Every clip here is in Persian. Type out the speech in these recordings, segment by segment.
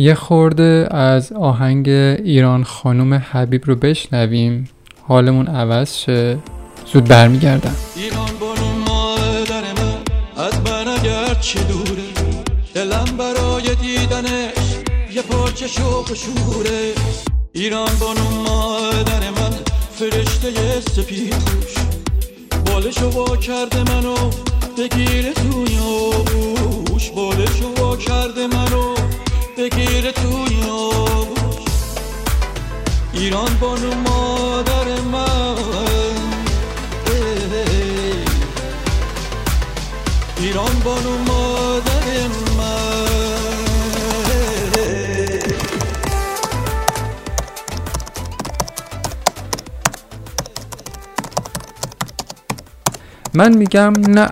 یه خورده از آهنگ ایران خانوم حبیب رو بشنویم. حالمون عوض شه. زود برمیگردم. ایران بانو مادر من از من اگر چی دوره. دلم برای دیدنش یه پارچه شوق شوره. ایران بانو مادر من فرشته سپید خوش بالشو وا کرده منو بگیر توی آغوش. بالشو وا کرده منو بگیر توی آغوش ایران بانو مادر من. ایران بانو مادر من. من میگم نه.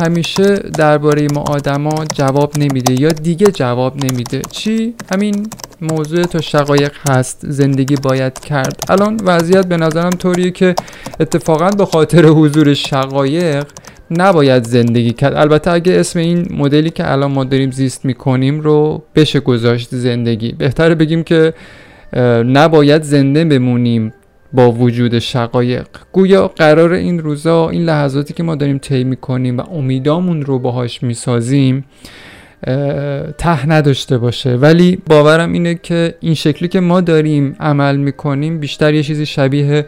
همیشه درباره ما آدما جواب نمیده یا دیگه جواب نمیده. چی؟ همین موضوع تا شقایق هست زندگی باید کرد. الان وضعیت به نظرم طوریه که اتفاقا به خاطر حضور شقایق نباید زندگی کرد. البته اگه اسم این مدلی که الان ما داریم زیست می‌کنیم رو بشه گذاشت زندگی. بهتره بگیم که نباید زنده بمونیم. با وجود شقایق. گویا قرار این روزا این لحظاتی که ما داریم طی می‌کنیم و امیدامون رو باهاش می‌سازیم ته نداشته باشه. ولی باورم اینه که این شکلی که ما داریم عمل می‌کنیم بیشتر یه چیزی شبیه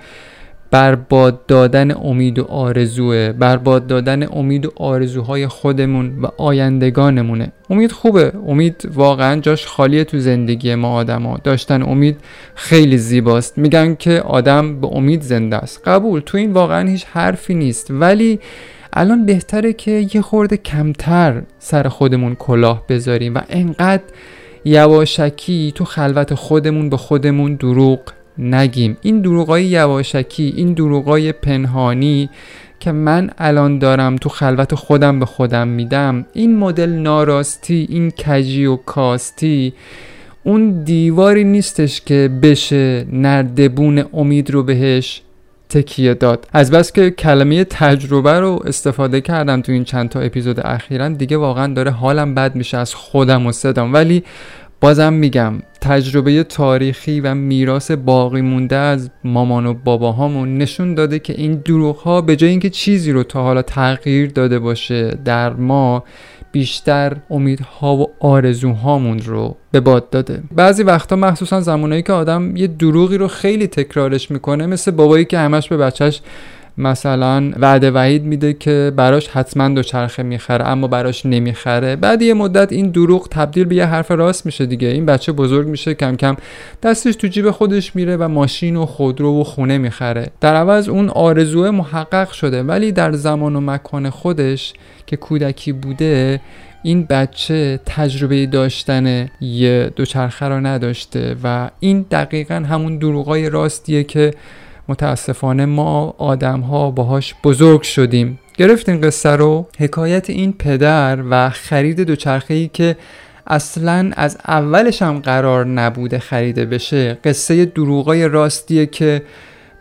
برباد دادن امید و آرزوه برباد دادن امید و آرزوهای خودمون و آیندگانمونه. امید خوبه. امید واقعا جاش خالیه تو زندگی ما آدما. داشتن امید خیلی زیباست. میگن که آدم به امید زنده است. قبول. تو این واقعا هیچ حرفی نیست. ولی الان بهتره که یه خورده کمتر سر خودمون کلاه بذاریم و انقدر یواشکی تو خلوت خودمون به خودمون دروغ نگیم. این دروغای یواشکی این دروغای پنهانی که من الان دارم تو خلوت خودم به خودم میدم این مدل ناراستی این کجی و کاستی اون دیواری نیستش که بشه نردبون امید رو بهش تکیه داد. از بس که کلمه تجربه رو استفاده کردم تو این چند تا اپیزود اخیرا دیگه واقعا داره حالم بد میشه از خودم و صدام. ولی بازم میگم تجربه تاریخی و میراث باقی مونده از مامان و باباهامون نشون داده که این دروغ ها به جای اینکه چیزی رو تا حالا تغییر داده باشه در ما بیشتر امیدها و آرزوهامون رو به باد داده. بعضی وقتا مخصوصا زمانایی که آدم یه دروغی رو خیلی تکرارش می‌کنه مثل بابایی که همش به بچهش مثلا وعده وحید میده که براش حتما دوچرخه می‌خره اما براش نمی‌خره. بعد یه مدت این دروغ تبدیل به یه حرف راست میشه دیگه. این بچه بزرگ میشه کم کم دستش تو جیب خودش میره و ماشین و خودرو و خونه می‌خره. در عوض اون آرزوه محقق شده ولی در زمان و مکان خودش که کودکی بوده این بچه تجربه داشتن یه دوچرخه رو نداشته و این دقیقا همون دروغای راستیه که متاسفانه ما آدم ها باهاش بزرگ شدیم. گرفتین قصه رو؟ حکایت این پدر و خرید دوچرخه ای که اصلا از اولش هم قرار نبوده خریده بشه قصه دروغای راستیه که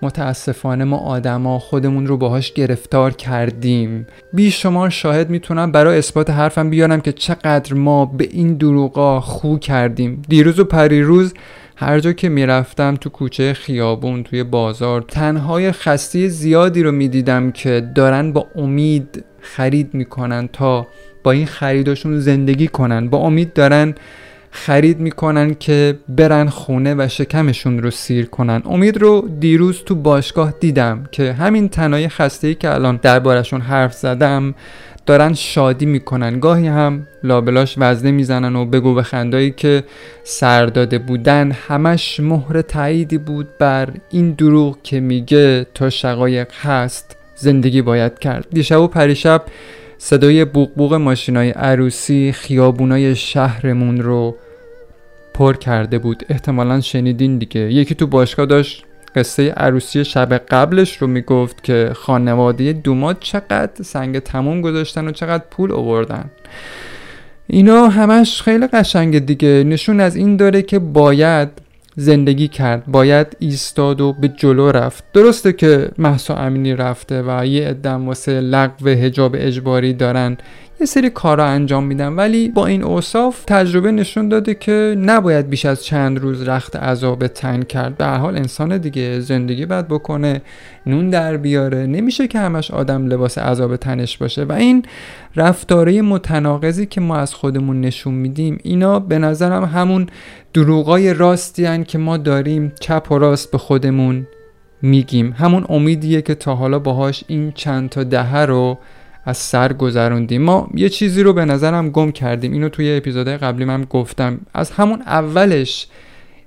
متاسفانه ما آدما خودمون رو باهاش گرفتار کردیم. شما شاهد می‌تونم برای اثبات حرفم بیارم که چقدر ما به این دروغا خو کردیم. دیروز و پریروز هر جا که می‌رفتم تو کوچه خیابون توی بازار تنهای خسته زیادی رو می‌دیدم که دارن با امید خرید می‌کنن تا با این خریداشون زندگی کنن. با امید دارن خرید می‌کنن که برن خونه و شکمشون رو سیر کنن. امید رو دیروز تو باشگاه دیدم که همین تنهای خسته ای که الان دربارشون حرف زدم دارن شادی می‌کنن. گاهی هم لابلاش وزنه می‌زنن و بگو به خندایی که سر داده بودن. همش مهر تاییدی بود بر این دروغ که میگه تا شقایق هست زندگی باید کرد. دیشب و پریشب صدای بوق ماشینای عروسی خیابونای شهرمون رو پر کرده بود. احتمالا شنیدین دیگه. یکی تو باشگاه داشت قصه عروسی شب قبلش رو می‌گفت که خانواده دومات چقدر سنگ تموم گذاشتن و چقدر پول آوردن. اینا همش خیلی قشنگ دیگه. نشون از این داره که باید زندگی کرد باید ایستاد و به جلو رفت. درسته که محسا امینی رفته و یه ادم واسه لغو هجاب اجباری دارن. یه سری کارا انجام میدم ولی با این اوصاف تجربه نشون داده که نباید بیش از چند روز رخت عذاب تن کرد. به حال انسان دیگه زندگی باید بکنه نون در بیاره. نمیشه که همش آدم لباس عذاب تنش باشه. و این رفتاره متناقضی که ما از خودمون نشون میدیم اینا به نظرم همون دروغای راستی که ما داریم چپ و راست به خودمون میگیم. همون امیدیه که تا حالا باهاش این چند تا دهه رو از سر گذروندیم. ما یه چیزی رو به نظرم گم کردیم. اینو توی اپیزودهای قبلی من گفتم. از همون اولش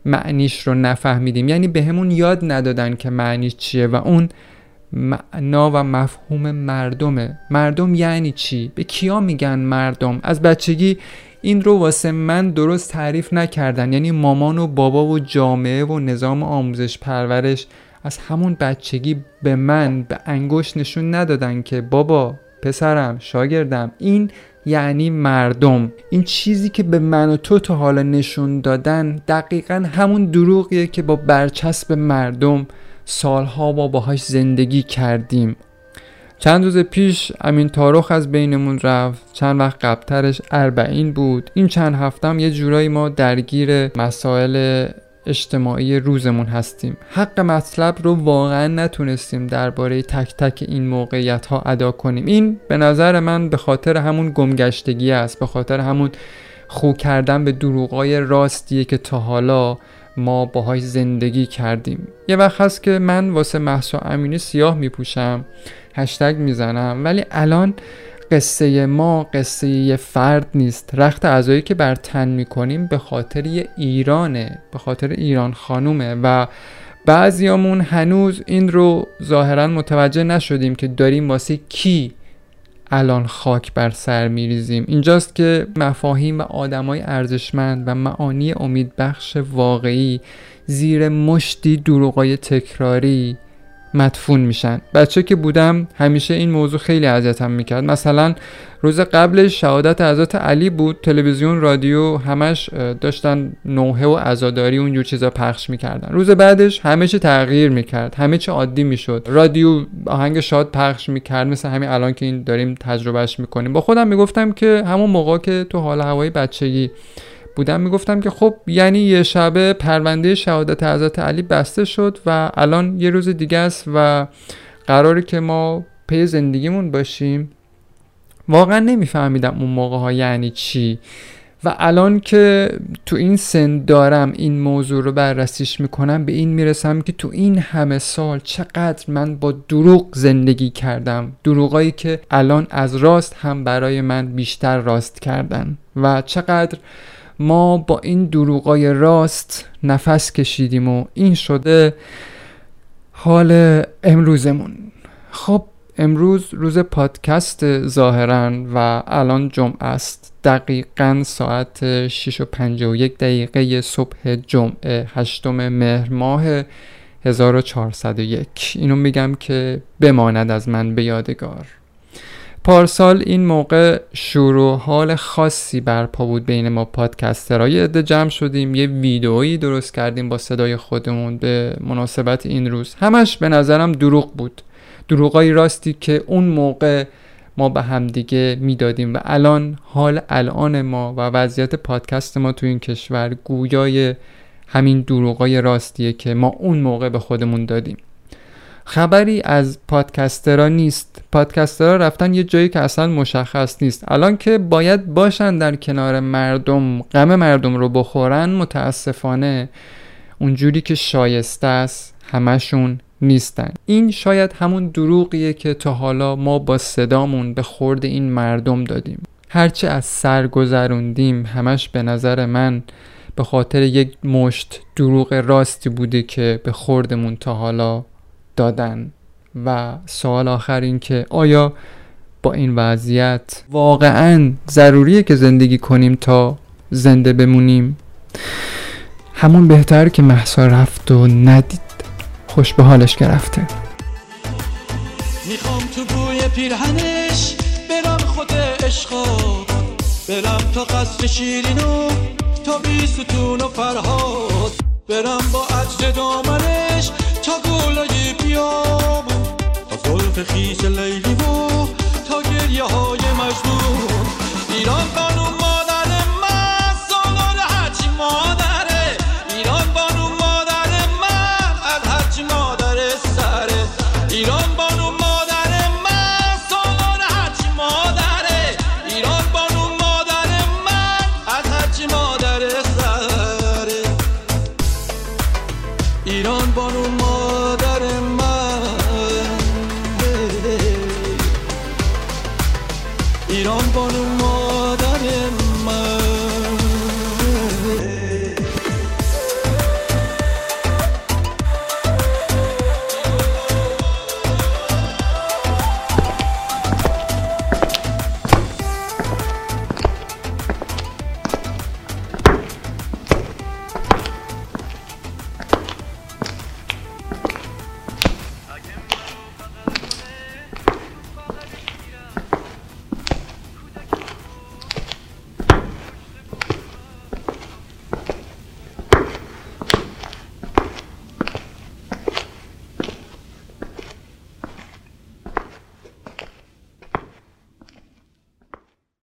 معنیش رو نفهمیدیم. یعنی به همون یاد ندادن که معنیش چیه و اون معنا و مفهوم مردمه. مردم یعنی چی؟ به کیا میگن مردم؟ از بچگی این رو واسه من درست تعریف نکردن. یعنی مامان و بابا و جامعه و نظام آموزش پرورش از همون بچگی به من به انگشت نشون ندادن که بابا پسرم شاگردم. این یعنی مردم. این چیزی که به من و تو تا حالا نشون دادن دقیقا همون دروغیه که با برچسب مردم سالها ما باهاش زندگی کردیم. چند روز پیش امین تاروخ از بینمون رفت. چند وقت قبلترش اربعین بود. این چند هفتم یه جورایی ما درگیر مسائل اجتماعی روزمون هستیم. حق مطلب رو واقعا نتونستیم درباره تک تک این موقعیت ها ادا کنیم. این به نظر من به خاطر همون گمگشتگی است به خاطر همون خو کردن به دروغای راستیه که تا حالا ما باهاش زندگی کردیم. یه وقت هست که من واسه محسا امینی سیاه میپوشم هشتگ می‌زنم ولی الان قصه ما قصه فرد نیست. رخت اعضایی که بر تن می‌کنیم به خاطر ایرانه به خاطر ایران خانومه و بعضیامون هنوز این رو ظاهرا متوجه نشدیم که داریم واسه کی الان خاک بر سر میریزیم. اینجاست که مفاهیم و آدمای ارزشمند و معانی امیدبخش واقعی زیر مشتی دروغای تکراری مدفون میشن. بچه که بودم همیشه این موضوع خیلی اذیتم می‌کرد. مثلا روز قبلش شهادت حضرت علی بود. تلویزیون رادیو همش داشتن نوحه و عزاداری اونجور چیزا پخش می‌کردن. روز بعدش همه چی تغییر می‌کرد. همه چی عادی می‌شد. رادیو آهنگ شاد پخش می‌کرد. مثل همین الان که این داریم تجربهش می‌کنیم. با خودم می‌گفتم که همون موقع که تو حال هوای بچگی بودم می‌گفتم که خب یعنی یه شبه پرونده شهادت حضرت علی بسته شد و الان یه روز دیگه است و قراره که ما پی زندگیمون باشیم. واقعا نمیفهمیدم اون موقع ها یعنی چی. و الان که تو این سن دارم این موضوع رو بررسیش می‌کنم به این می‌رسم که تو این همه سال چقدر من با دروغ زندگی کردم. دروغایی که الان از راست هم برای من بیشتر راست کردن و چقدر ما با این دروغای راست نفس کشیدیم و این شده حال امروزمون. خب امروز روز پادکست ظاهرا و الان جمعه است. دقیقا ساعت 6 و 51 دقیقه صبح جمعه هشتم مهر ماه 1401 اینو میگم که بماند از من به یادگار. پارسال این موقع شروع حال خاصی برپا بود بین ما پادکسترهای عده جمع شدیم. یه ویدئویی درست کردیم با صدای خودمون به مناسبت این روز. همش به نظرم دروغ بود. دروغای راستی که اون موقع ما به همدیگه می‌دادیم و الان حال الان ما و وضعیت پادکست ما تو این کشور گویای همین دروغای راستیه که ما اون موقع به خودمون دادیم. خبری از پادکسترها نیست. پادکسترها رفتن یه جایی که اصلا مشخص نیست. الان که باید باشن در کنار مردم غم مردم رو بخورن متاسفانه اونجوری که شایسته است همشون نیستن. این شاید همون دروغیه که تا حالا ما با صدامون به خورد این مردم دادیم. هرچه از سر گذروندیم همش به نظر من به خاطر یک مشت دروغ راستی بوده که به خوردمون تا حالا دادن و سوال آخر این که آیا با این وضعیت واقعا ضروریه که زندگی کنیم تا زنده بمونیم؟ همون بهتر که محسا رفت و ندید خوش به حالش گرفته می‌خوام تو بوی پیرهنش برم خود عشقا برم تا قصر شیرینو تا بی ستون و فرهاد. برم با عجل دامنش تا گلای بیابون تا صلف خیش لیلی و تا گریه های مجنون. ایران قانون